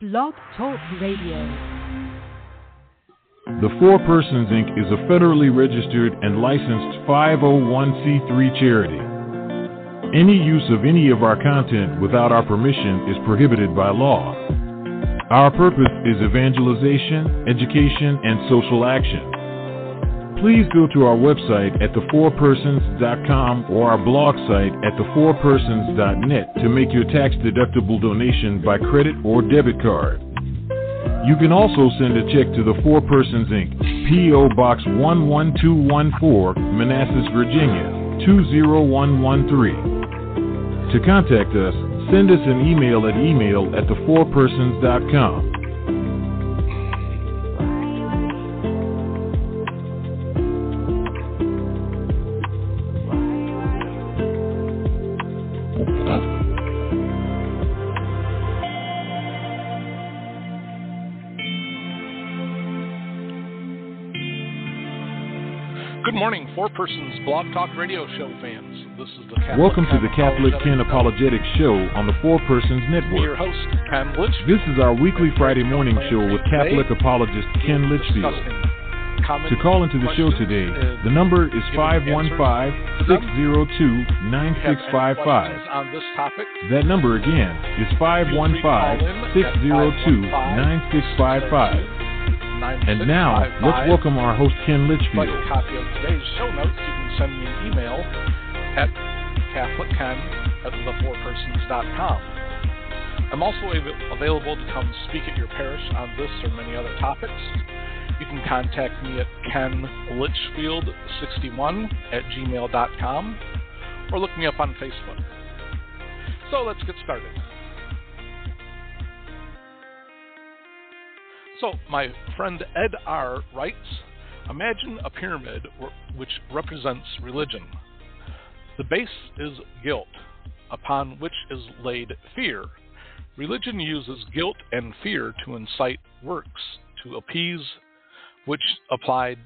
Blog Talk Radio. The Four Persons Inc. is a federally registered and licensed 501c3 charity. Any use of any of our content without our permission is prohibited by law. Our purpose is evangelization, education, and social action. Please go to our website at thefourpersons.com or our blog site at thefourpersons.net to make your tax-deductible donation by credit or debit card. You can also send a check to the Four Persons Inc., P.O. Box 11214, Manassas, Virginia 20113. To contact us, send us an email at email at thefourpersons.com. Persons Blog Talk Radio Show fans. This is the Catholic Welcome to the Catholic Ken Apologetics Show on the Four Persons Show. Your Network. host, Ken Litchfield. This is our weekly Friday morning show with Catholic apologist Ken Litchfield. To call into the show today, the number is giving answers to them. 515 602 If you have any questions 9655. on this topic, That number again is 515 602 9655. And now, let's welcome our host Ken If you'd like Litchfield. a copy of today's show notes, you can send me an email at catholicken at thefourpersons.com. I'm also av- available to come speak at your parish on this or many other topics. You can contact me at kenlitchfield61 at gmail.com or look me up on Facebook. So let's get started. So, my friend Ed R. writes Imagine a pyramid which represents religion. The base is guilt, upon which is laid fear. Religion uses guilt and fear to incite works, to appease, which applied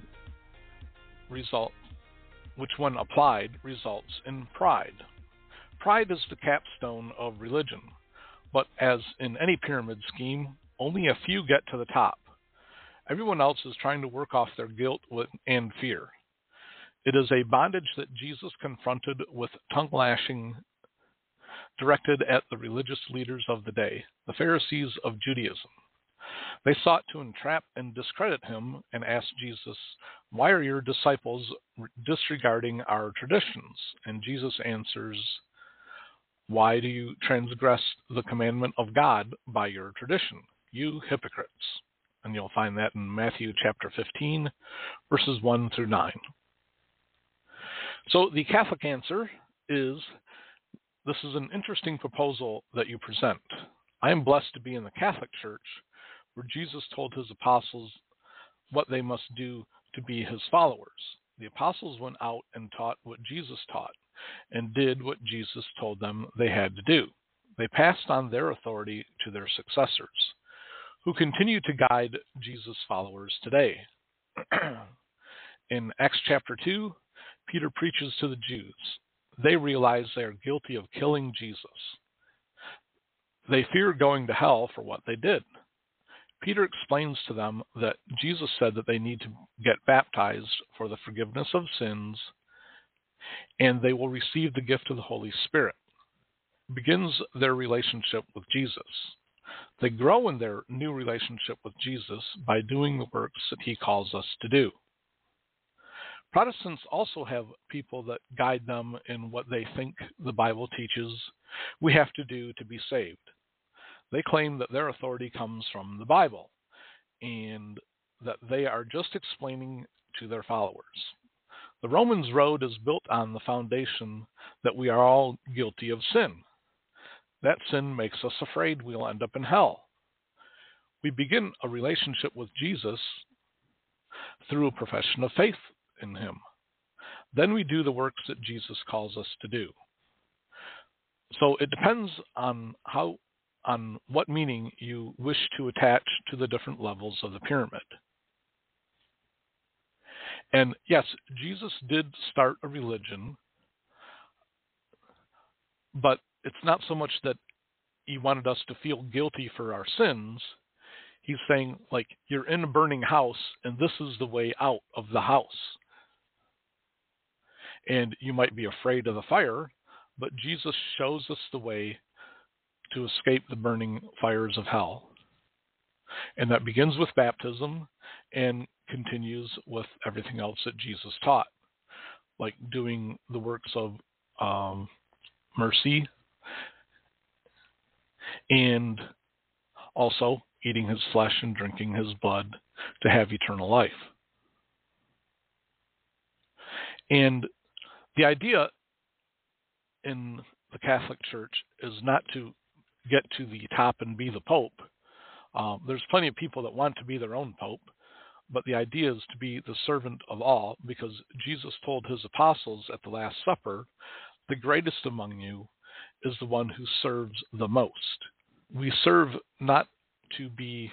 result, which when applied results in pride. Pride is the capstone of religion, but as in any pyramid scheme, only a few get to the top. Everyone else is trying to work off their guilt and fear. It is a bondage that Jesus confronted with tongue lashing directed at the religious leaders of the day, the Pharisees of Judaism. They sought to entrap and discredit him and asked Jesus, Why are your disciples disregarding our traditions? And Jesus answers, Why do you transgress the commandment of God by your tradition, you hypocrites? And you'll find that in Matthew chapter 15, verses 1 through 9. So the Catholic answer is this is an interesting proposal that you present. I am blessed to be in the Catholic Church where Jesus told his apostles what they must do to be his followers. The apostles went out and taught what Jesus taught and did what Jesus told them they had to do. They passed on their authority to their successors, who continue to guide Jesus' followers today. in Acts chapter 2, Peter preaches to the Jews. They realize they are guilty of killing Jesus. They fear going to hell for what they did. Peter explains to them that Jesus said that they need to get baptized for the forgiveness of sins and they will receive the gift of the Holy Spirit. Begins their relationship with Jesus. They grow in their new relationship with Jesus by doing the works that he calls us to do. Protestants also have people that guide them in what they think the Bible teaches we have to do to be saved. They claim that their authority comes from the Bible and that they are just explaining to their followers. The Romans road is built on the foundation that we are all guilty of sin. That sin makes us afraid we'll end up in hell. We begin a relationship with Jesus through a profession of faith in him. Then we do the works that Jesus calls us to do. So it depends on how on what meaning you wish to attach to the different levels of the pyramid. And yes, Jesus did start a religion, but it's not so much that he wanted us to feel guilty for our sins, he's saying, like, you're in a burning house, and this is the way out of the house. And you might be afraid of the fire, but Jesus shows us the way to escape the burning fires of hell. And that begins with baptism and continues with everything else that Jesus taught, like doing the works of um, mercy and also eating his flesh and drinking his blood to have eternal life. And the idea in the Catholic Church is not to get to the top and be the Pope. Um, there's plenty of people that want to be their own Pope, but the idea is to be the servant of all because Jesus told his apostles at the Last Supper, the greatest among you is the one who serves the most. We serve not to be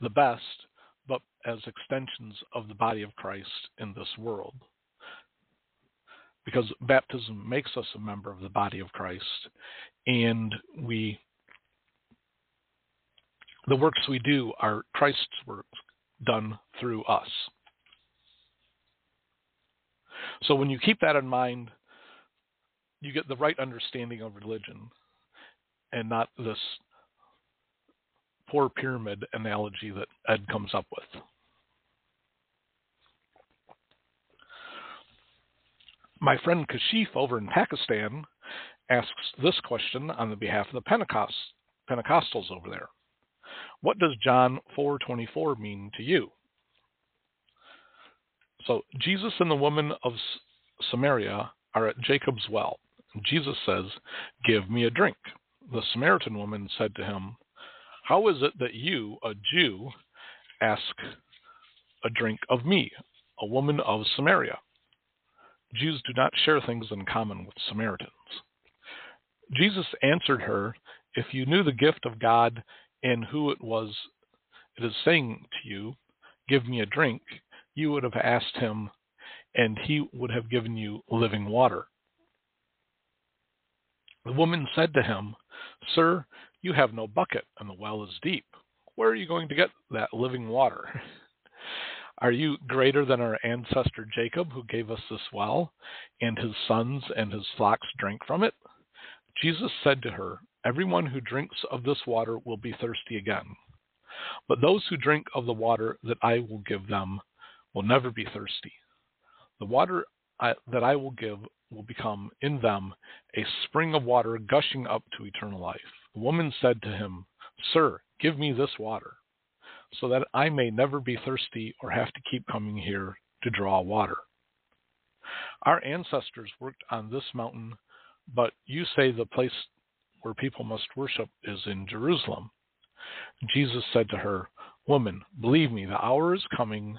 the best, but as extensions of the body of Christ in this world. Because baptism makes us a member of the body of Christ, and we the works we do are Christ's works done through us. So when you keep that in mind, you get the right understanding of religion and not this poor pyramid analogy that Ed comes up with. My friend Kashif over in Pakistan asks this question on the behalf of the Pentecost, Pentecostals over there. What does John 4:24 mean to you? So Jesus and the woman of Samaria are at Jacob's well. Jesus says, Give me a drink. The Samaritan woman said to him, How is it that you, a Jew, ask a drink of me, a woman of Samaria? Jews do not share things in common with Samaritans. Jesus answered her, If you knew the gift of God and who it was it is saying to you, Give me a drink, you would have asked him, and he would have given you living water. The woman said to him, Sir, you have no bucket, and the well is deep. Where are you going to get that living water? Are you greater than our ancestor Jacob, who gave us this well, and his sons and his flocks drank from it? Jesus said to her, Everyone who drinks of this water will be thirsty again. But those who drink of the water that I will give them will never be thirsty. The water I, that I will give will become in them a spring of water gushing up to eternal life. The woman said to him, Sir, give me this water, so that I may never be thirsty or have to keep coming here to draw water. Our ancestors worked on this mountain, but you say the place where people must worship is in Jerusalem. Jesus said to her, Woman, believe me, the hour is coming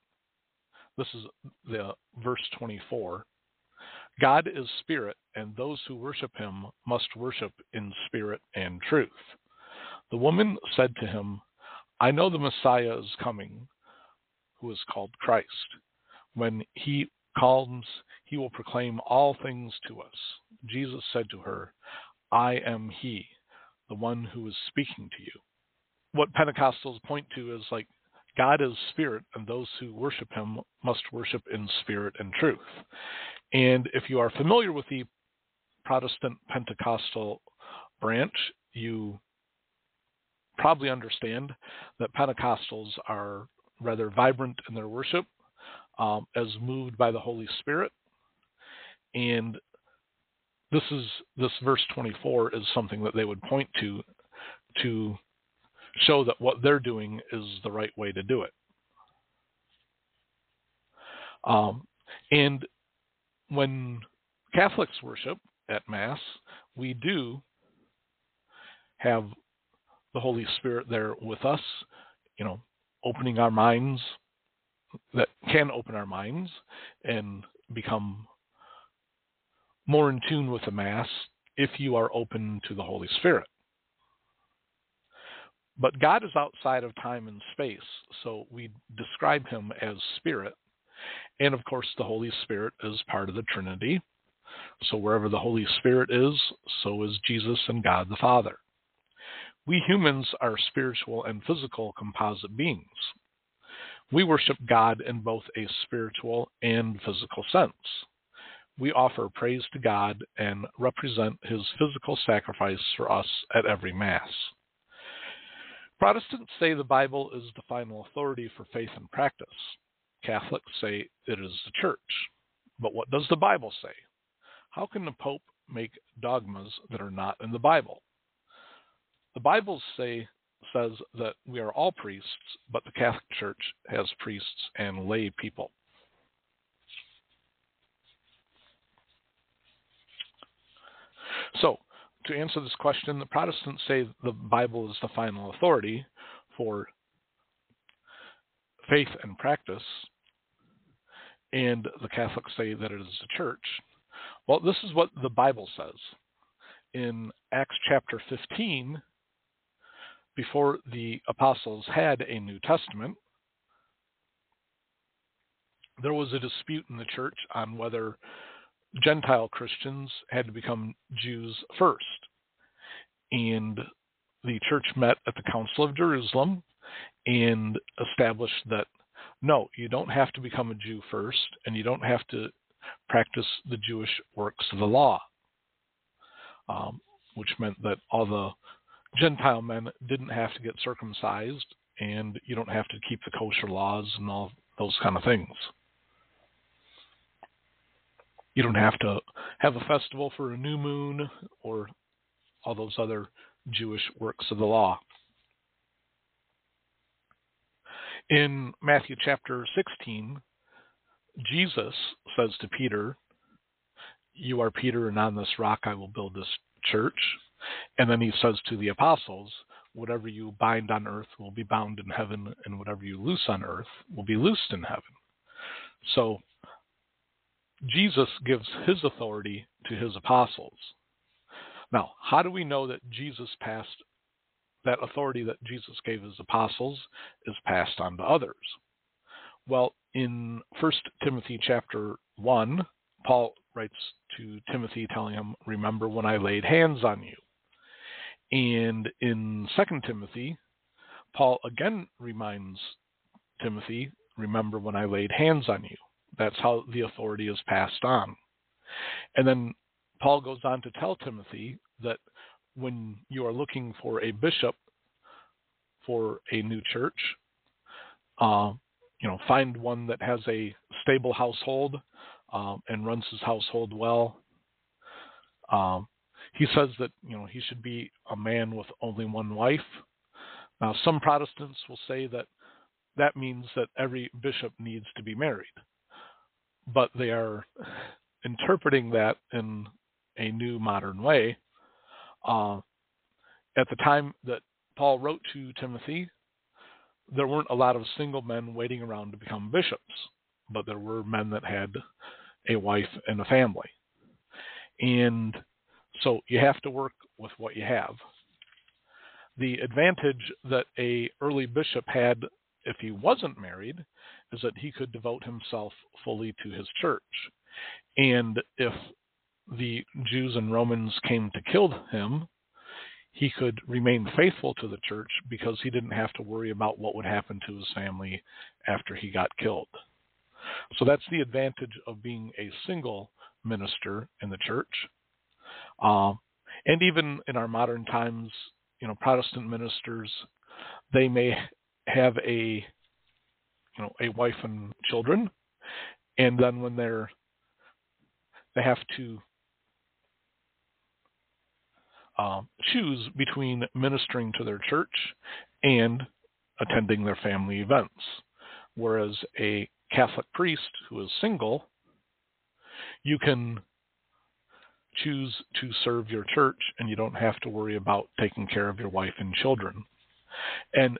This is the verse 24. God is spirit, and those who worship him must worship in spirit and truth. The woman said to him, I know the Messiah is coming, who is called Christ. When he comes, he will proclaim all things to us. Jesus said to her, I am he, the one who is speaking to you. What Pentecostals point to is like God is spirit, and those who worship him must worship in spirit and truth. And if you are familiar with the Protestant Pentecostal branch, you probably understand that Pentecostals are rather vibrant in their worship, um, as moved by the Holy Spirit. And this is this verse 24 is something that they would point to to show that what they're doing is the right way to do it. Um, and when Catholics worship at Mass, we do have the Holy Spirit there with us, you know, opening our minds that can open our minds and become more in tune with the Mass if you are open to the Holy Spirit. But God is outside of time and space, so we describe him as Spirit. And of course, the Holy Spirit is part of the Trinity. So wherever the Holy Spirit is, so is Jesus and God the Father. We humans are spiritual and physical composite beings. We worship God in both a spiritual and physical sense. We offer praise to God and represent his physical sacrifice for us at every Mass. Protestants say the Bible is the final authority for faith and practice. Catholics say it is the Church. But what does the Bible say? How can the Pope make dogmas that are not in the Bible? The Bible say, says that we are all priests, but the Catholic Church has priests and lay people. So, to answer this question, the Protestants say the Bible is the final authority for faith and practice, and the Catholics say that it is the church. Well, this is what the Bible says. In Acts chapter 15, before the apostles had a New Testament, there was a dispute in the church on whether Gentile Christians had to become Jews first. And the church met at the Council of Jerusalem and established that no, you don't have to become a Jew first, and you don't have to practice the Jewish works of the law, um, which meant that all the Gentile men didn't have to get circumcised, and you don't have to keep the kosher laws and all those kind of things. You don't have to have a festival for a new moon or all those other Jewish works of the law. In Matthew chapter 16, Jesus says to Peter, You are Peter, and on this rock I will build this church. And then he says to the apostles, Whatever you bind on earth will be bound in heaven, and whatever you loose on earth will be loosed in heaven. So Jesus gives his authority to his apostles. Now, how do we know that Jesus passed that authority that Jesus gave his apostles is passed on to others? Well, in 1 Timothy chapter 1, Paul writes to Timothy telling him, "Remember when I laid hands on you." And in 2 Timothy, Paul again reminds Timothy, "Remember when I laid hands on you." That's how the authority is passed on. And then Paul goes on to tell Timothy that when you are looking for a bishop for a new church, uh, you know, find one that has a stable household um, and runs his household well. Um, he says that you know he should be a man with only one wife. Now, some Protestants will say that that means that every bishop needs to be married but they are interpreting that in a new modern way. Uh, at the time that Paul wrote to Timothy, there weren't a lot of single men waiting around to become bishops, but there were men that had a wife and a family. And so you have to work with what you have. The advantage that a early bishop had if he wasn't married is that he could devote himself fully to his church. And if the Jews and Romans came to kill him, he could remain faithful to the church because he didn't have to worry about what would happen to his family after he got killed. So that's the advantage of being a single minister in the church. Uh, and even in our modern times, you know, Protestant ministers, they may have a know a wife and children, and then when they're they have to uh, choose between ministering to their church and attending their family events. Whereas a Catholic priest who is single, you can choose to serve your church and you don't have to worry about taking care of your wife and children. And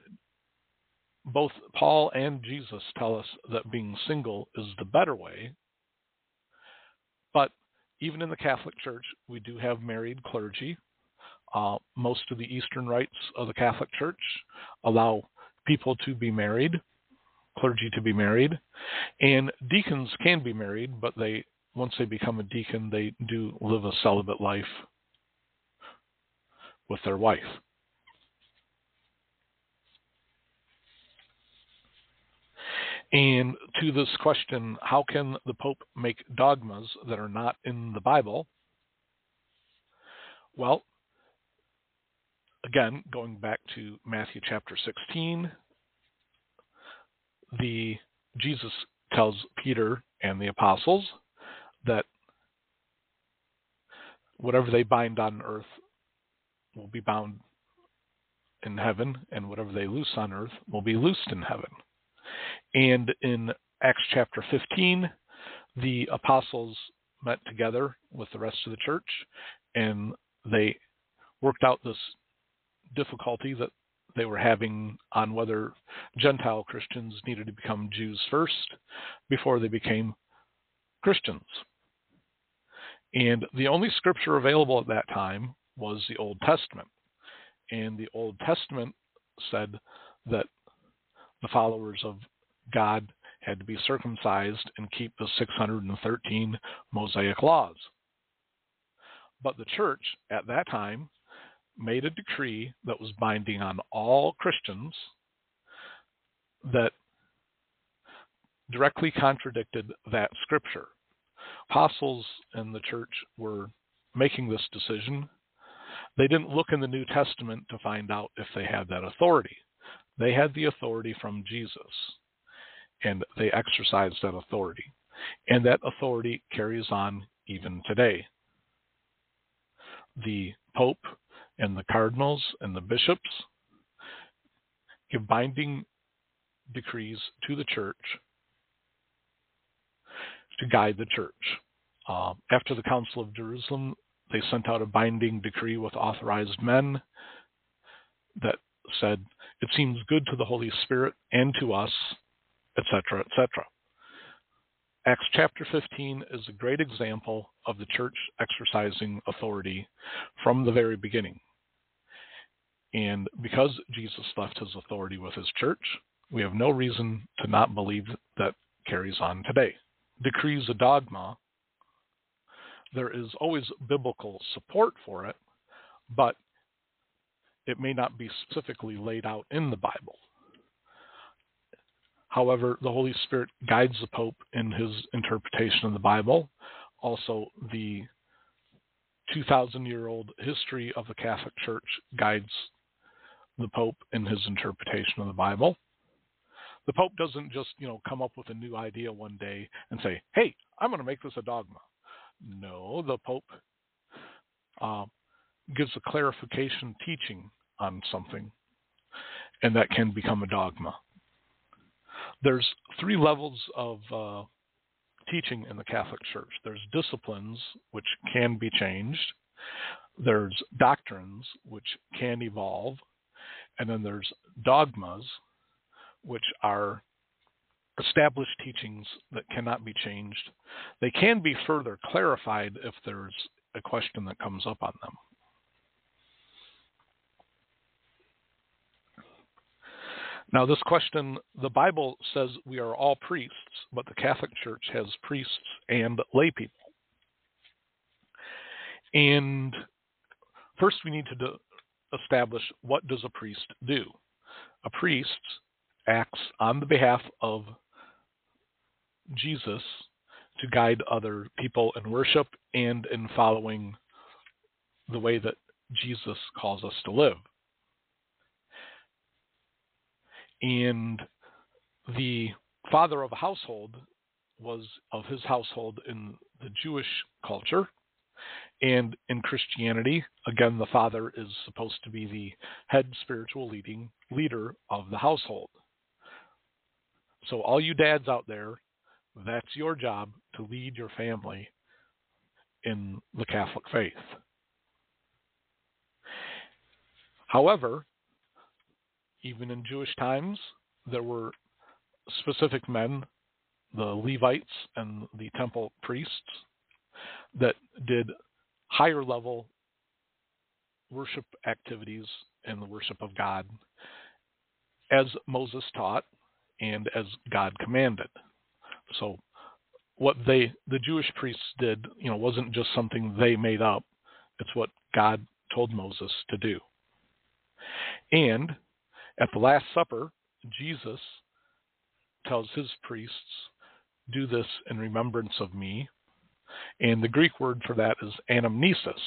both Paul and Jesus tell us that being single is the better way. But even in the Catholic Church, we do have married clergy. Uh, most of the Eastern rites of the Catholic Church allow people to be married, clergy to be married, and deacons can be married, but they once they become a deacon, they do live a celibate life with their wife. And to this question, how can the Pope make dogmas that are not in the Bible? Well, again, going back to Matthew chapter 16, the Jesus tells Peter and the apostles that whatever they bind on earth will be bound in heaven, and whatever they loose on earth will be loosed in heaven. And in Acts chapter 15, the apostles met together with the rest of the church and they worked out this difficulty that they were having on whether Gentile Christians needed to become Jews first before they became Christians. And the only scripture available at that time was the Old Testament. And the Old Testament said that the followers of God had to be circumcised and keep the 613 Mosaic laws. But the church at that time made a decree that was binding on all Christians that directly contradicted that scripture apostles in the church were making this decision, they didn't look in the New Testament to find out if they had that authority. They had the authority from Jesus, and they exercised that authority. And that authority carries on even today. The Pope and the cardinals and the bishops give binding decrees to the church to guide the church. Uh, after the Council of Jerusalem, they sent out a binding decree with authorized men that said, It seems good to the Holy Spirit and to us, etc., etc. Acts chapter 15 is a great example of the church exercising authority from the very beginning. And because Jesus left his authority with his church, we have no reason to not believe that carries on today decrees a dogma, there is always biblical support for it, but it may not be specifically laid out in the Bible. However, the Holy Spirit guides the Pope in his interpretation of the Bible. Also, the 2,000 year old history of the Catholic Church guides the Pope in his interpretation of the Bible. The Pope doesn't just, you know, come up with a new idea one day and say, "Hey, I'm going to make this a dogma." No, the Pope uh, gives a clarification teaching on something, and that can become a dogma. There's three levels of uh, teaching in the Catholic Church. There's disciplines, which can be changed. There's doctrines, which can evolve. And then there's dogmas, which are established teachings that cannot be changed. They can be further clarified if there's a question that comes up on them. Now, this question the Bible says we are all priests, but the Catholic Church has priests and lay people. And first, we need to establish what does a priest do. A priest acts on the behalf of Jesus to guide other people in worship and in following the way that Jesus calls us to live. And the father of a household was of his household in the Jewish culture. And in Christianity, again, the father is supposed to be the head spiritual leading leader of the household. So, all you dads out there, that's your job to lead your family in the Catholic faith. However, even in Jewish times, there were specific men, the Levites and the temple priests, that did higher level worship activities and the worship of God as Moses taught and as God commanded. So what they the Jewish priests did, you know, wasn't just something they made up. It's what God told Moses to do. And at the Last Supper, Jesus tells his priests, Do this in remembrance of me. And the Greek word for that is anamnesis.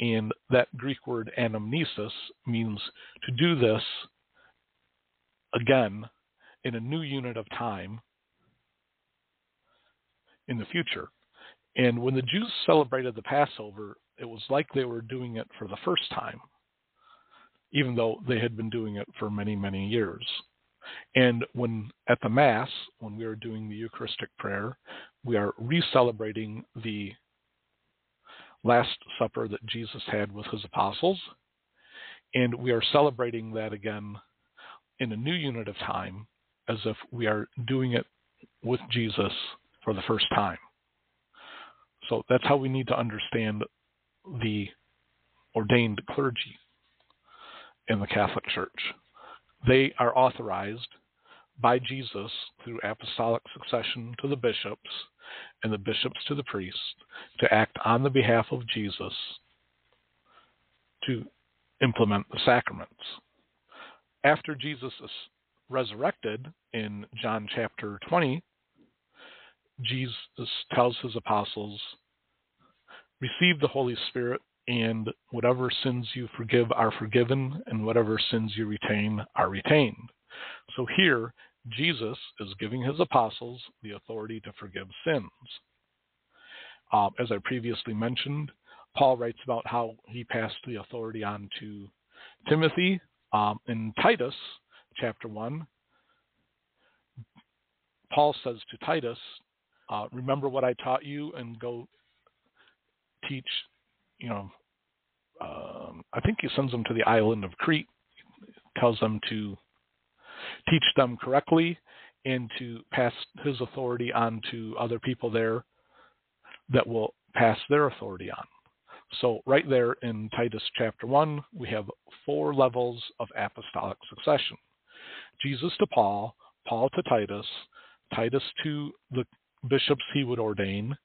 And that Greek word anamnesis means to do this again in a new unit of time in the future. And when the Jews celebrated the Passover, it was like they were doing it for the first time, even though they had been doing it for many, many years. And when at the Mass, when we are doing the Eucharistic prayer, we are re celebrating the Last Supper that Jesus had with his apostles. And we are celebrating that again in a new unit of time as if we are doing it with Jesus for the first time. So that's how we need to understand the ordained clergy in the Catholic Church. They are authorized by Jesus through apostolic succession to the bishops and the bishops to the priests to act on the behalf of Jesus to implement the sacraments. After Jesus is resurrected in John chapter 20, Jesus tells his apostles, Receive the Holy Spirit, and whatever sins you forgive are forgiven, and whatever sins you retain are retained. So here, Jesus is giving his apostles the authority to forgive sins. Uh, as I previously mentioned, Paul writes about how he passed the authority on to Timothy um, in Titus chapter 1. Paul says to Titus, uh, Remember what I taught you and go teach, you know, um, I think he sends them to the island of Crete, tells them to teach them correctly and to pass his authority on to other people there that will pass their authority on. So, right there in Titus chapter 1, we have four levels of apostolic succession Jesus to Paul, Paul to Titus, Titus to the bishops he would ordain,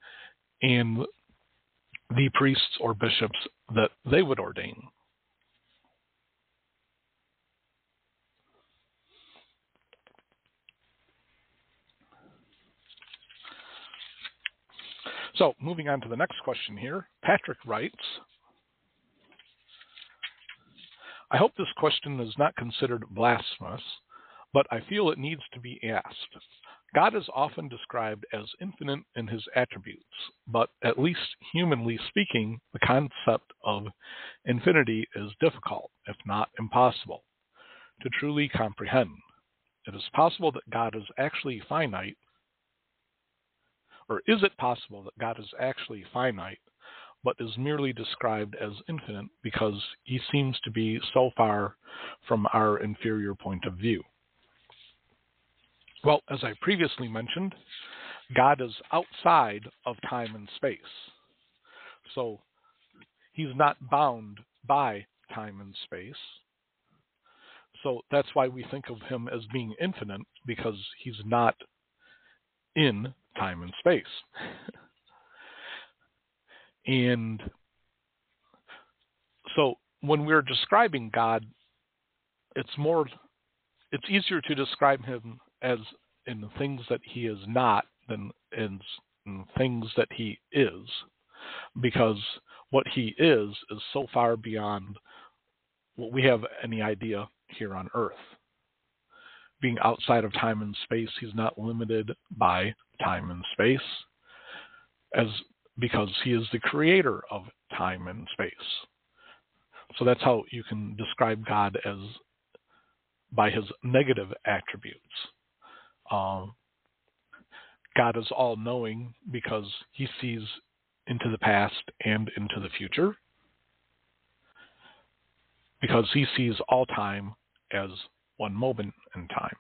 and the priests or bishops that they would ordain. So, moving on to the next question here, Patrick writes I hope this question is not considered blasphemous, but I feel it needs to be asked. God is often described as infinite in his attributes, but at least humanly speaking, the concept of infinity is difficult, if not impossible, to truly comprehend. It is possible that God is actually finite or is it possible that God is actually finite, but is merely described as infinite because he seems to be so far from our inferior point of view? Well, as I previously mentioned, God is outside of time and space. So he's not bound by time and space. So that's why we think of him as being infinite because he's not in time and space. and so when we're describing God, it's more it's easier to describe him as in things that he is not than in, in things that he is because what he is is so far beyond what we have any idea here on earth being outside of time and space he's not limited by time and space as because he is the creator of time and space. So that's how you can describe God as by his negative attributes. Um, God is all knowing because he sees into the past and into the future because he sees all time as one moment in time.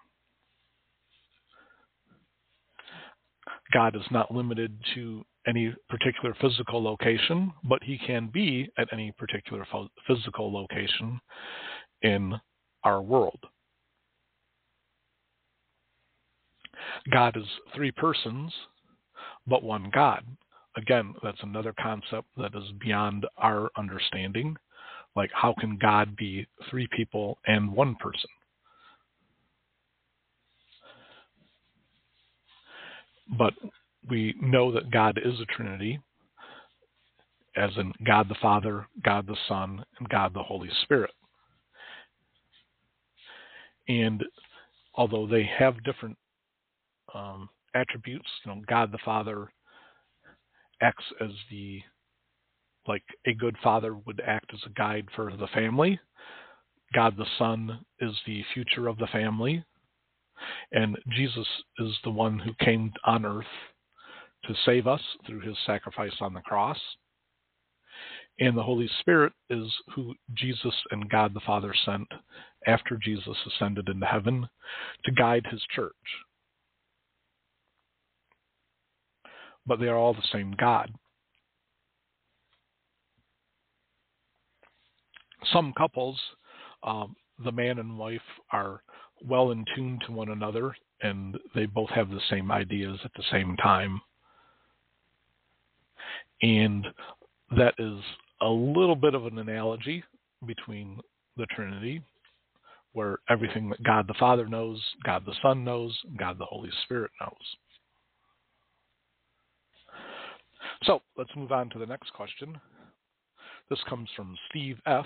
God is not limited to any particular physical location, but he can be at any particular physical location in our world. God is three persons, but one God. Again, that's another concept that is beyond our understanding. Like, how can God be three people and one person? But we know that God is a Trinity, as in God the Father, God the Son, and God the Holy Spirit. And although they have different um, attributes, you know, God the Father acts as the like a good father would act as a guide for the family. God the Son is the future of the family. And Jesus is the one who came on earth to save us through his sacrifice on the cross. And the Holy Spirit is who Jesus and God the Father sent after Jesus ascended into heaven to guide his church. But they are all the same God. Some couples, um, the man and wife, are well in tune to one another and they both have the same ideas at the same time. And that is a little bit of an analogy between the Trinity, where everything that God the Father knows, God the Son knows, God the Holy Spirit knows. So let's move on to the next question. This comes from Steve F.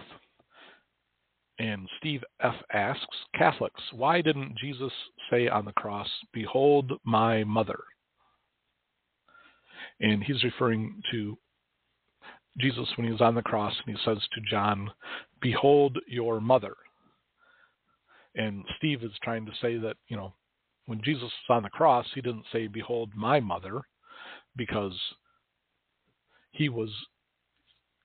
And Steve F asks Catholics, why didn't Jesus say on the cross, Behold my mother? And he's referring to Jesus when he was on the cross and he says to John, Behold your mother. And Steve is trying to say that, you know, when Jesus was on the cross, he didn't say, Behold my mother, because he was,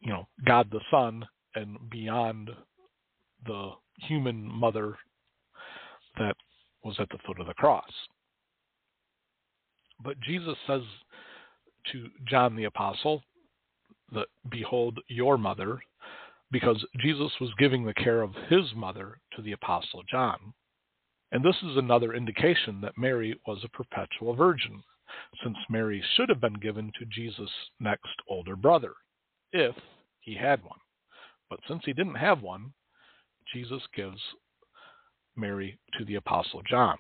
you know, God the Son and beyond the human mother that was at the foot of the cross. But Jesus says to John the Apostle, that behold your mother, because Jesus was giving the care of his mother to the Apostle John. And this is another indication that Mary was a perpetual virgin, since Mary should have been given to Jesus' next older brother, if he had one. But since he didn't have one, Jesus gives Mary to the Apostle John.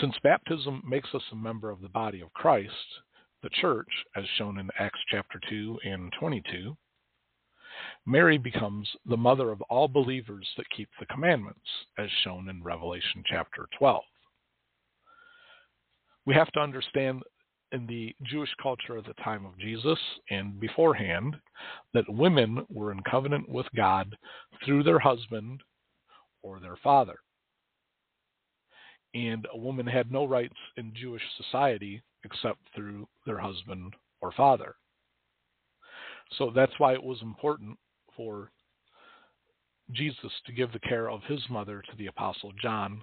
Since baptism makes us a member of the body of Christ, the church, as shown in Acts chapter 2 and 22, Mary becomes the mother of all believers that keep the commandments, as shown in Revelation chapter 12. We have to understand in the Jewish culture at the time of Jesus and beforehand that women were in covenant with God through their husband or their father. And a woman had no rights in Jewish society except through their husband or father. So that's why it was important for Jesus to give the care of his mother to the Apostle John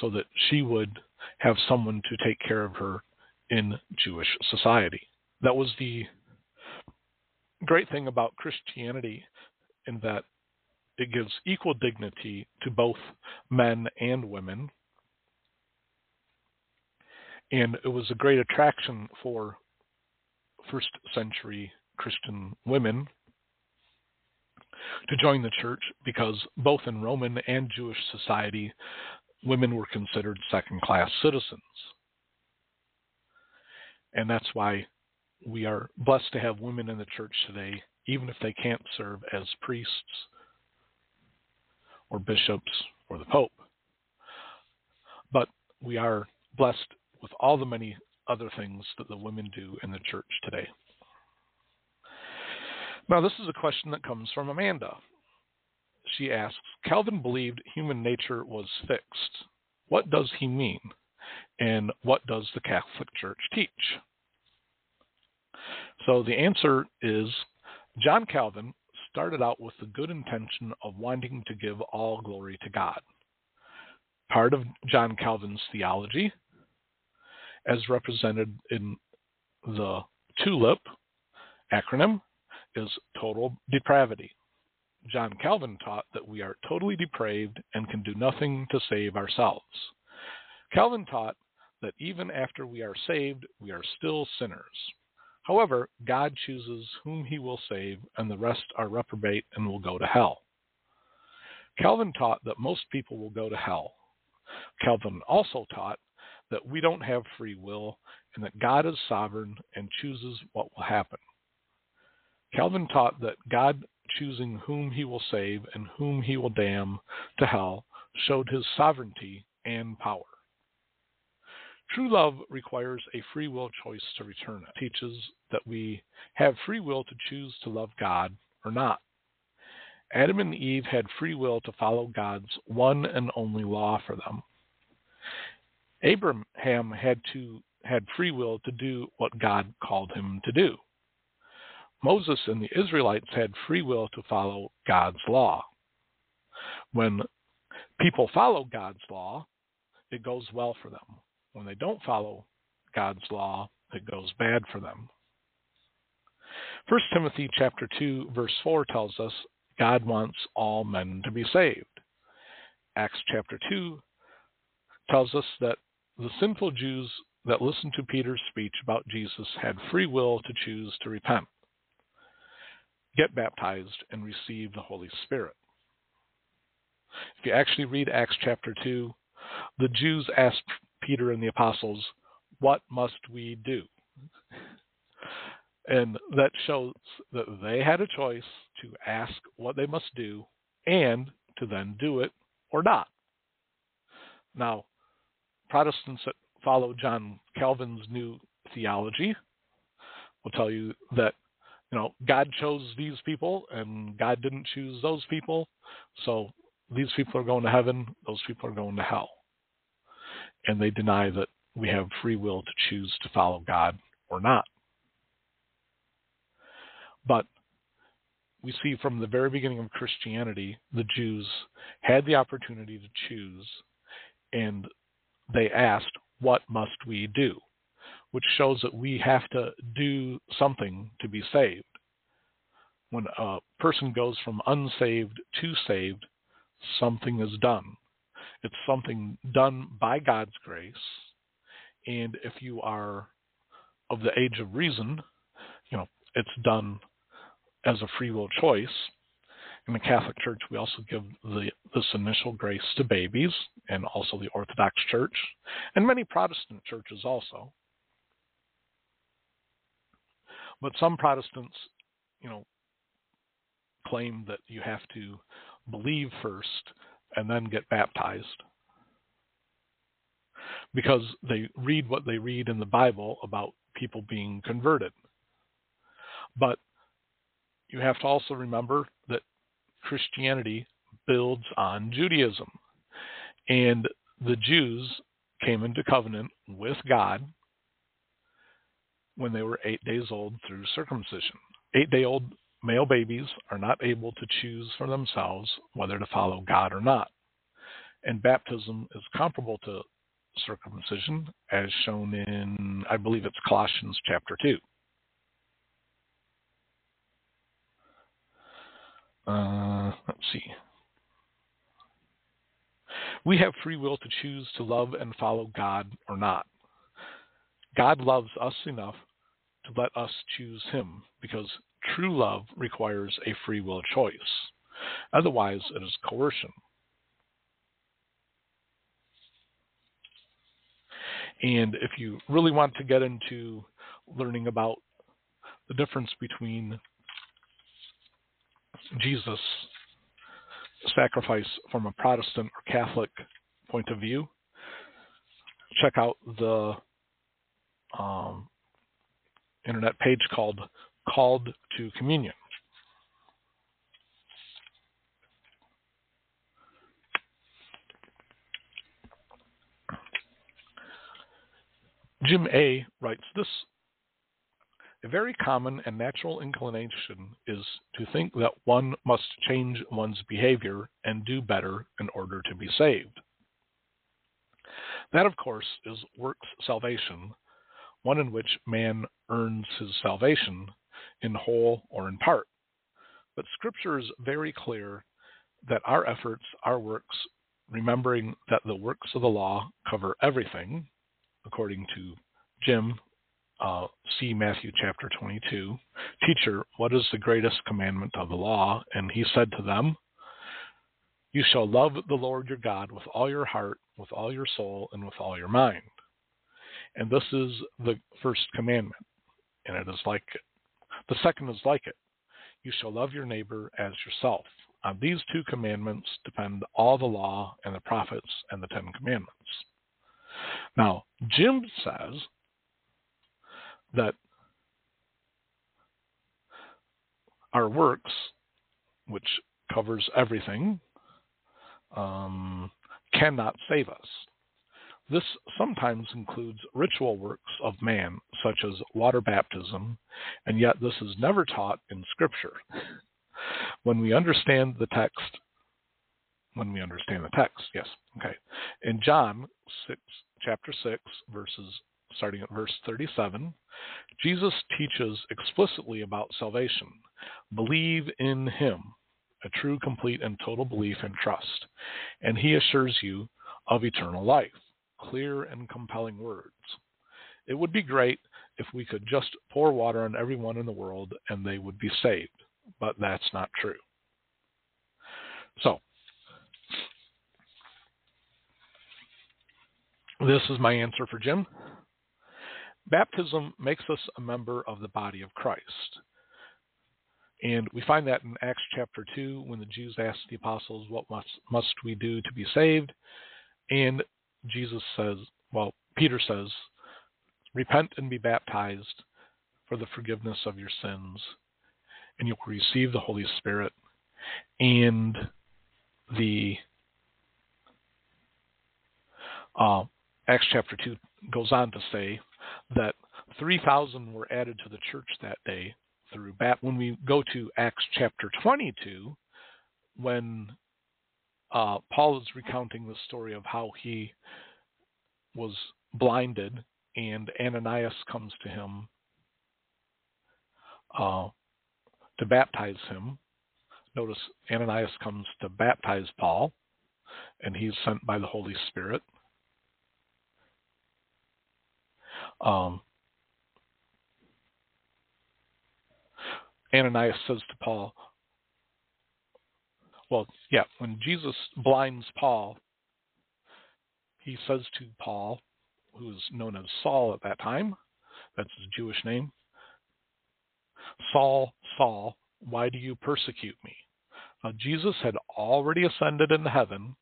so that she would have someone to take care of her in Jewish society. That was the great thing about Christianity in that it gives equal dignity to both men and women. And it was a great attraction for first century Christian women to join the church because both in Roman and Jewish society, women were considered second class citizens. And that's why we are blessed to have women in the church today, even if they can't serve as priests or bishops or the Pope. But we are blessed with all the many other things that the women do in the church today. Now, this is a question that comes from Amanda. She asks Calvin believed human nature was fixed. What does he mean? And what does the Catholic Church teach? So the answer is John Calvin started out with the good intention of wanting to give all glory to God. Part of John Calvin's theology, as represented in the TULIP acronym, is total depravity. John Calvin taught that we are totally depraved and can do nothing to save ourselves. Calvin taught that even after we are saved, we are still sinners. However, God chooses whom he will save, and the rest are reprobate and will go to hell. Calvin taught that most people will go to hell. Calvin also taught that we don't have free will and that God is sovereign and chooses what will happen. Calvin taught that God choosing whom he will save and whom he will damn to hell showed his sovereignty and power. True love requires a free will choice to return it. it. Teaches that we have free will to choose to love God or not. Adam and Eve had free will to follow God's one and only law for them. Abraham had to had free will to do what God called him to do. Moses and the Israelites had free will to follow God's law. When people follow God's law, it goes well for them. When they don't follow God's law, it goes bad for them. 1 Timothy chapter 2 verse 4 tells us God wants all men to be saved. Acts chapter 2 tells us that the sinful Jews that listened to Peter's speech about Jesus had free will to choose to repent, get baptized, and receive the Holy Spirit. If you actually read Acts chapter 2, the Jews asked Peter and the apostles, What must we do? And that shows that they had a choice to ask what they must do and to then do it or not. Now, Protestants that follow John Calvin's new theology will tell you that you know God chose these people and God didn't choose those people, so these people are going to heaven, those people are going to hell and they deny that we have free will to choose to follow God or not. But we see from the very beginning of Christianity, the Jews had the opportunity to choose, and they asked, What must we do? Which shows that we have to do something to be saved. When a person goes from unsaved to saved, something is done. It's something done by God's grace. And if you are of the age of reason, you know, it's done as a free will choice. In the Catholic Church, we also give the, this initial grace to babies, and also the Orthodox Church, and many Protestant churches also. But some Protestants, you know, claim that you have to believe first and then get baptized. Because they read what they read in the Bible about people being converted. But you have to also remember that Christianity builds on Judaism. And the Jews came into covenant with God when they were eight days old through circumcision. Eight day old male babies are not able to choose for themselves whether to follow God or not. And baptism is comparable to circumcision, as shown in, I believe it's Colossians chapter 2. Uh, let's see. We have free will to choose to love and follow God or not. God loves us enough let us choose Him because True love requires a free will choice. Otherwise, it is coercion. And if you really want to get into learning about the difference between Jesus' sacrifice from a Protestant or Catholic point of view, check out the um, internet page called called to communion. Jim A writes this A very common and natural inclination is to think that one must change one's behavior and do better in order to be saved. That, of course, is works salvation, one in which man earns his salvation in whole or in part. But Scripture is very clear that our efforts, our works, remembering that the works of the law cover everything, according to Jim, uh, see Matthew chapter 22. Teacher, what is the greatest commandment of the law? And he said to them, You shall love the Lord your God with all your heart, with all your soul, and with all your mind. And this is the first commandment, and it is like it. The second is like it. You shall love your neighbor as yourself. On these two commandments depend all the law and the prophets and the Ten Commandments. Now, Jim says that our works, which covers everything, um, cannot save us. This sometimes includes ritual works of man, such as water baptism, and yet this is never taught in Scripture. When we understand the text, when we understand the text, yes, okay. In John 6, chapter 6, verses starting at verse 37, Jesus teaches explicitly about salvation. Believe in him, a true, complete, and total belief and trust, and he assures you of eternal life. Clear and compelling words. It would be great if we could just pour water on everyone in the world and they would be saved, but that's not true. So, this is my answer for Jim. Baptism makes us a member of the body of Christ. And we find that in Acts chapter 2 when the Jews asked the apostles, What must, must we do to be saved? And Jesus says, Well, Peter says, Repent and be baptized for the forgiveness of your sins, and you'll receive the Holy Spirit. And the uh, Acts chapter 2 goes on to say that 3,000 were added to the church that day through bat. When we go to Acts chapter 22, when uh, Paul is recounting the story of how he was blinded and Ananias comes to him uh, to baptize him. Notice Ananias comes to baptize Paul, and he's sent by the Holy Spirit. Um, Ananias says to Paul, well, yeah, when Jesus blinds Paul, he says to Paul, who is known as Saul at that time, that's his Jewish name, Saul, Saul, why do you persecute me? Now, Jesus had already ascended into heaven,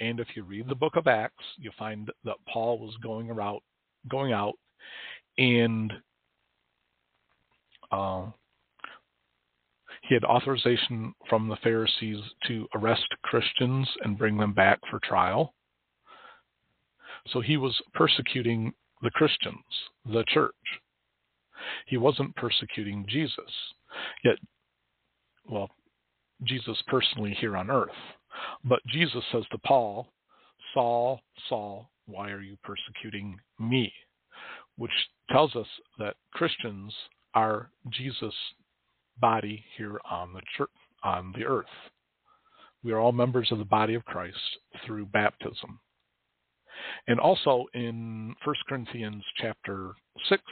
and if you read the book of Acts, you find that Paul was going around, going out, and uh, he had authorization from the Pharisees to arrest Christians and bring them back for trial. So he was persecuting the Christians, the church. He wasn't persecuting Jesus. Yet, well, Jesus personally here on earth. But Jesus says to Paul, Saul, Saul, why are you persecuting me? Which tells us that Christians are Jesus' body here on the church, on the earth. We are all members of the body of Christ through baptism. And also in 1 Corinthians chapter 6,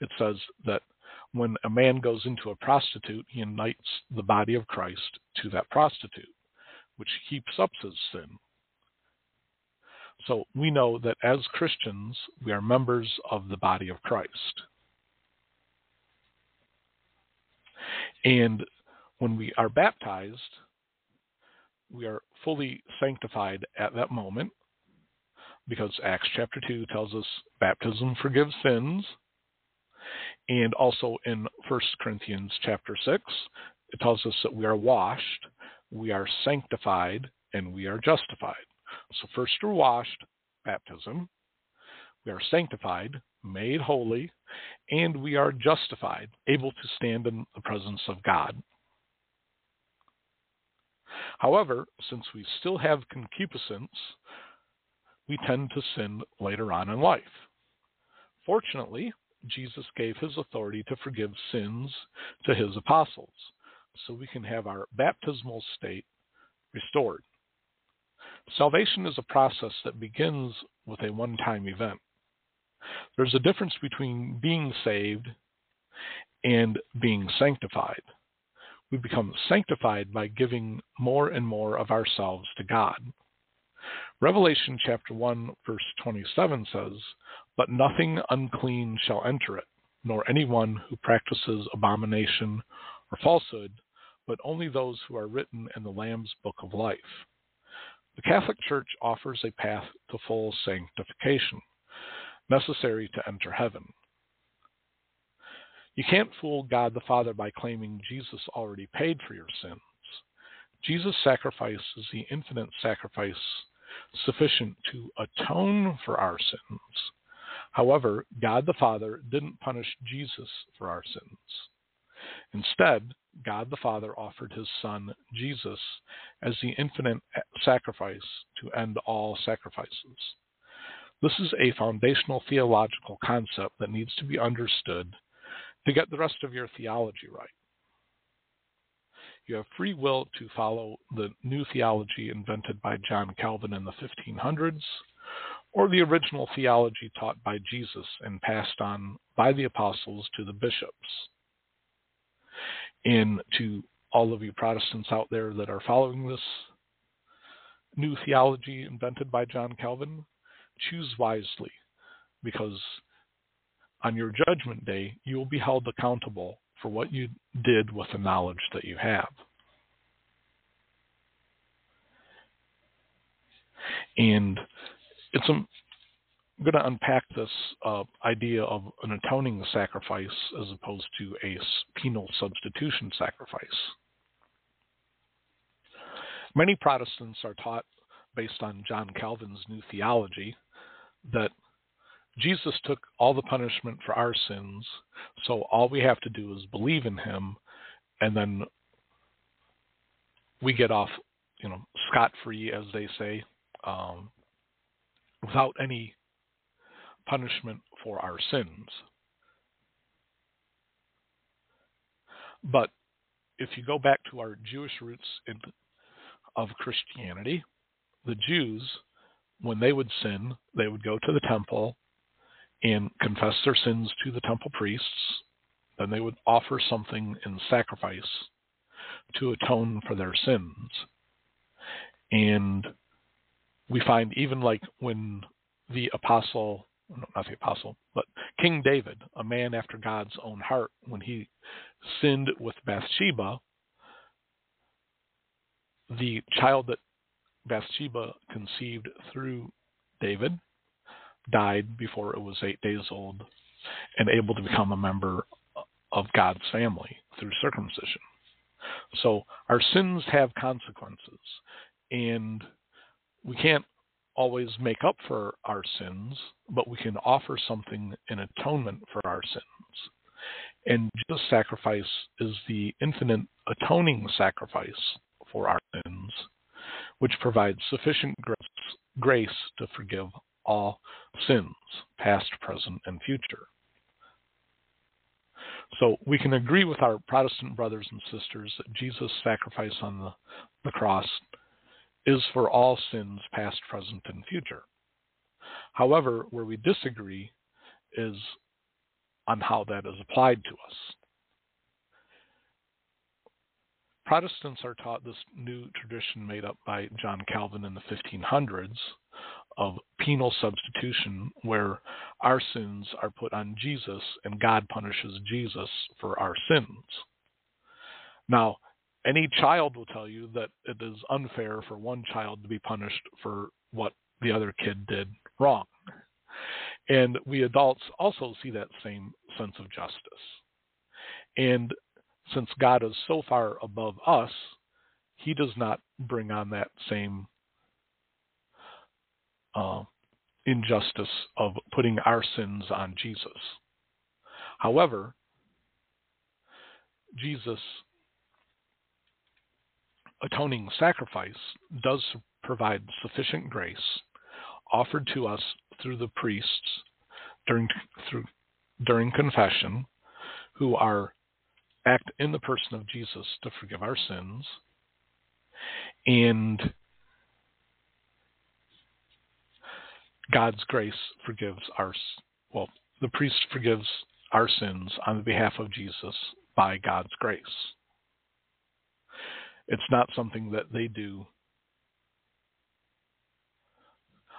it says that when a man goes into a prostitute, he unites the body of Christ to that prostitute, which heaps up his sin. So we know that as Christians, we are members of the body of Christ. And when we are baptized, we are fully sanctified at that moment because Acts chapter 2 tells us baptism forgives sins. And also in 1 Corinthians chapter 6, it tells us that we are washed, we are sanctified, and we are justified. So first we're washed, baptism. We are sanctified, made holy, and we are justified, able to stand in the presence of God. However, since we still have concupiscence, we tend to sin later on in life. Fortunately, Jesus gave his authority to forgive sins to his apostles, so we can have our baptismal state restored. Salvation is a process that begins with a one time event. There's a difference between being saved and being sanctified. We become sanctified by giving more and more of ourselves to God. Revelation chapter 1 verse 27 says, But nothing unclean shall enter it, nor anyone who practices abomination or falsehood, but only those who are written in the Lamb's book of life. The Catholic Church offers a path to full sanctification, necessary to enter heaven. You can't fool God the Father by claiming Jesus already paid for your sins. Jesus' sacrifice is the infinite sacrifice sufficient to atone for our sins. However, God the Father didn't punish Jesus for our sins. Instead, God the Father offered his Son, Jesus, as the infinite sacrifice to end all sacrifices. This is a foundational theological concept that needs to be understood to get the rest of your theology right. You have free will to follow the new theology invented by John Calvin in the 1500s, or the original theology taught by Jesus and passed on by the apostles to the bishops. And to all of you Protestants out there that are following this new theology invented by John Calvin, choose wisely because on your judgment day, you will be held accountable for what you did with the knowledge that you have. And it's a, I'm going to unpack this uh, idea of an atoning sacrifice as opposed to a penal substitution sacrifice. Many Protestants are taught, based on John Calvin's new theology, that Jesus took all the punishment for our sins, so all we have to do is believe in him, and then we get off, you know, scot free, as they say, um, without any punishment for our sins. But if you go back to our Jewish roots in, of Christianity, the Jews, when they would sin, they would go to the temple and confess their sins to the temple priests. Then they would offer something in sacrifice to atone for their sins. And we find even like when the apostle, not the apostle, but King David, a man after God's own heart, when he sinned with Bathsheba, the child that Bathsheba conceived through David died before it was eight days old and able to become a member of God's family through circumcision. So our sins have consequences, and we can't always make up for our sins, but we can offer something in atonement for our sins. And Jesus' sacrifice is the infinite atoning sacrifice for our sins, which provides sufficient grace to forgive all sins, past, present, and future. So we can agree with our Protestant brothers and sisters that Jesus' sacrifice on the, the cross is for all sins, past, present, and future. However, where we disagree is on how that is applied to us. Protestants are taught this new tradition made up by John Calvin in the 1500s of penal substitution, where our sins are put on Jesus and God punishes Jesus for our sins. Now, any child will tell you that it is unfair for one child to be punished for what the other kid did wrong. And we adults also see that same sense of justice. And since God is so far above us, he does not bring on that same uh, injustice of putting our sins on Jesus. However, Jesus' atoning sacrifice does provide sufficient grace offered to us through the priests during through during confession who are act in the person of Jesus to forgive our sins and God's grace forgives our well the priest forgives our sins on the behalf of Jesus by God's grace. It's not something that they do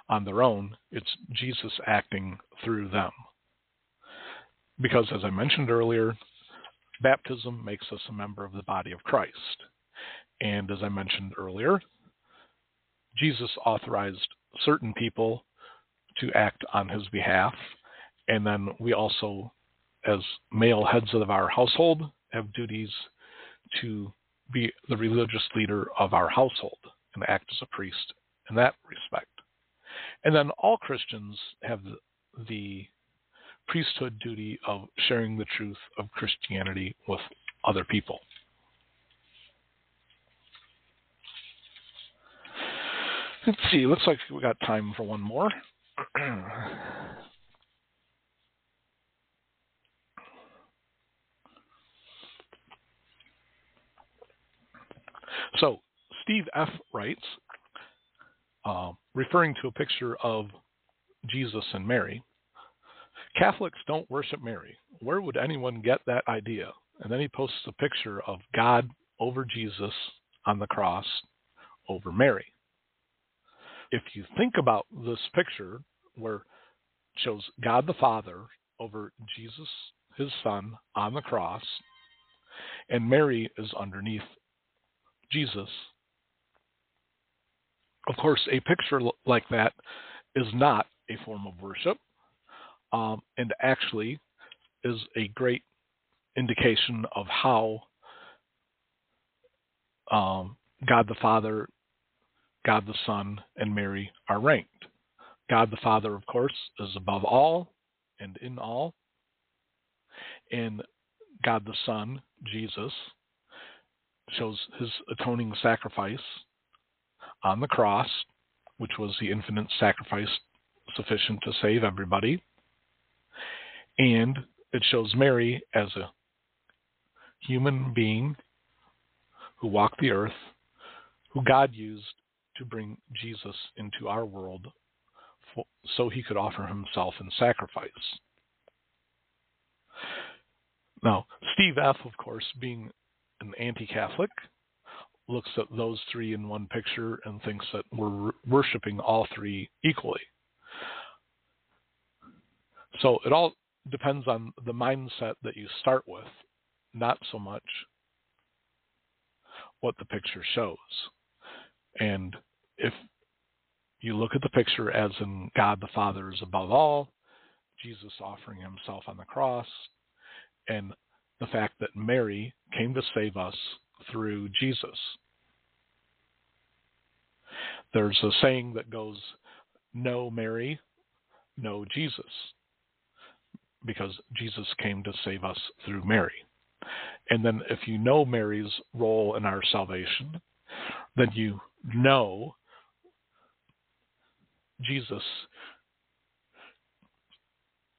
on their own, it's Jesus acting through them. Because, as I mentioned earlier, baptism makes us a member of the body of Christ. And as I mentioned earlier, Jesus authorized certain people to act on his behalf. And then we also, as male heads of our household, have duties to be the religious leader of our household and act as a priest in that respect. And then all Christians have the, priesthood duty of sharing the truth of Christianity with other people. Let's see, looks like we got time for one more. so, Steve F. writes, uh, referring to a picture of Jesus and Mary, Catholics don't worship Mary. Where would anyone get that idea? And then he posts a picture of God over Jesus on the cross over Mary. If you think about this picture where it shows God the Father over Jesus, his son, on the cross, and Mary is underneath Jesus. Of course, a picture like that is not a form of worship um, and actually is a great indication of how um, God the Father, God the Son, and Mary are ranked. God the Father, of course, is above all and in all. And God the Son, Jesus, shows his atoning sacrifice on the cross, which was the infinite sacrifice sufficient to save everybody. And it shows Mary as a human being who walked the earth, who God used to bring Jesus into our world so he could offer himself in sacrifice. Now, Steve F., of course, being an anti Catholic, looks at those three in one picture and thinks that we're worshiping all three equally. So it all depends on the mindset that you start with, not so much what the picture shows. And if you look at the picture as in God the Father is above all, Jesus offering himself on the cross, and the fact that Mary came to save us through Jesus. There's a saying that goes, No Mary, no Jesus because Jesus came to save us through Mary. And then if you know Mary's role in our salvation, then you know Jesus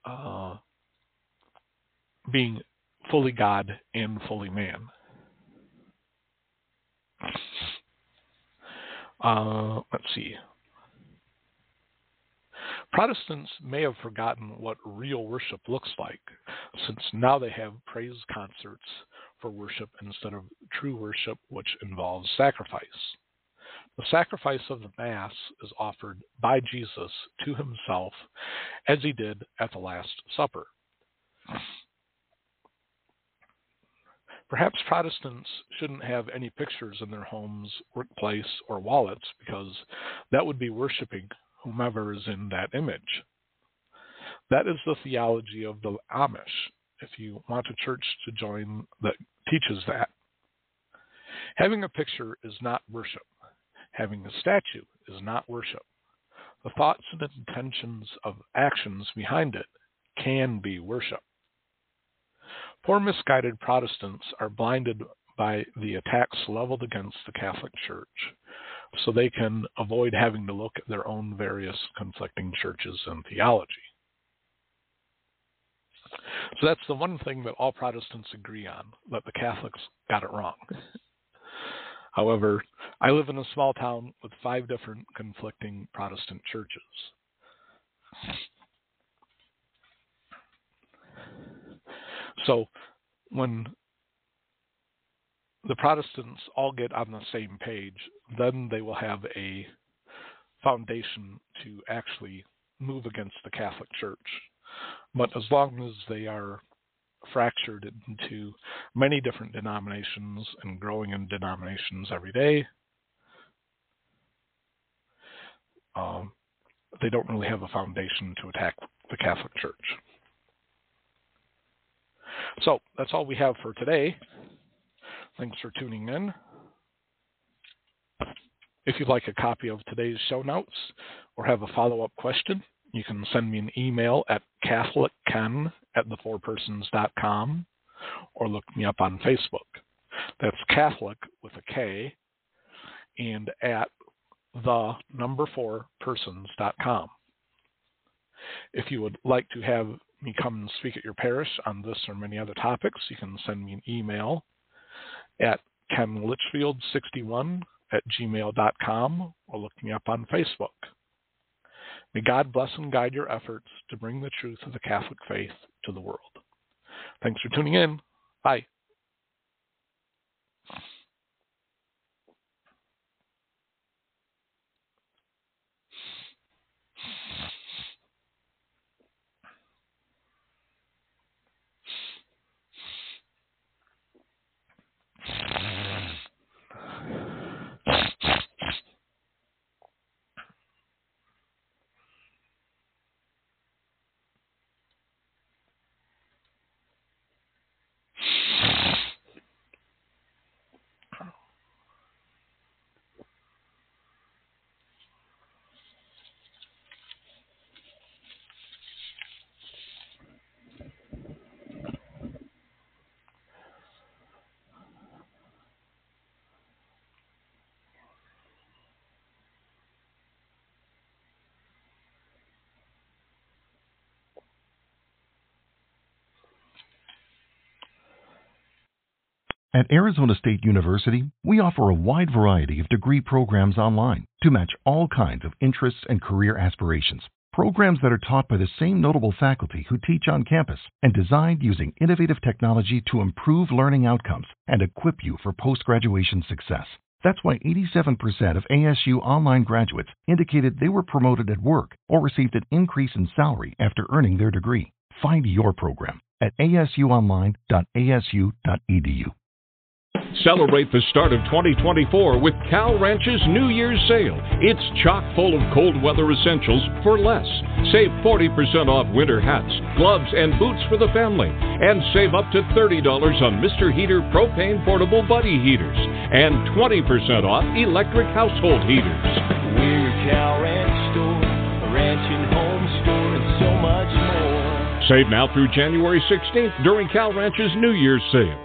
uh, being fully God and fully man. Uh, let's see. Protestants may have forgotten what real worship looks like, since now they have praise concerts for worship instead of true worship, which involves sacrifice. The sacrifice of the Mass is offered by Jesus to himself as he did at the Last Supper. Perhaps Protestants shouldn't have any pictures in their homes, workplace, or wallets because that would be worshiping whomever is in that image. That is the theology of the Amish, if you want a church to join that teaches that. Having a picture is not worship. Having a statue is not worship. the thoughts and intentions of actions behind it can be worship. Poor misguided Protestants are blinded by the attacks leveled against the Catholic Church so they can avoid having to look at their own various conflicting churches and theology. So that's the one thing that all Protestants agree on that the Catholics got it wrong. However, I live in a small town with five different conflicting Protestant churches. So when the Protestants all get on the same page, then they will have a foundation to actually move against the Catholic Church. But as long as they are fractured into many different denominations and growing in denominations every day, um, they don't really have a foundation to attack the Catholic Church. So that's all we have for today. Thanks for tuning in. If you'd like a copy of today's show notes or have a follow up question, you can send me an email at katholicken at thefourpersons.com or look me up on Facebook. That's Catholic with a K and at the number four persons.com. If you would like to have me come and speak at your parish on this or many other topics, you can send me an email at kenlitchfield61 at gmail.com or look me up on Facebook. May God bless and guide your efforts to bring the truth of the Catholic faith to the world. Thanks for tuning in. Bye. At Arizona State University, we offer a wide variety of degree programs online to match all kinds of interests and career aspirations. Programs that are taught by the same notable faculty who teach on campus and designed using innovative technology to improve learning outcomes and equip you for post graduation success. That's why 87% of ASU online graduates indicated they were promoted at work or received an increase in salary after earning their degree. Find your program at asuonline.asu.edu. Celebrate the start of 2024 with Cal Ranch's New Year's sale. It's chock full of cold weather essentials for less. Save 40% off winter hats, gloves, and boots for the family. And save up to $30 on Mr. Heater propane portable buddy heaters. And 20% off electric household heaters. We're a Cal Ranch store, a ranch and home store, and so much more. Save now through January 16th during Cal Ranch's New Year's sale.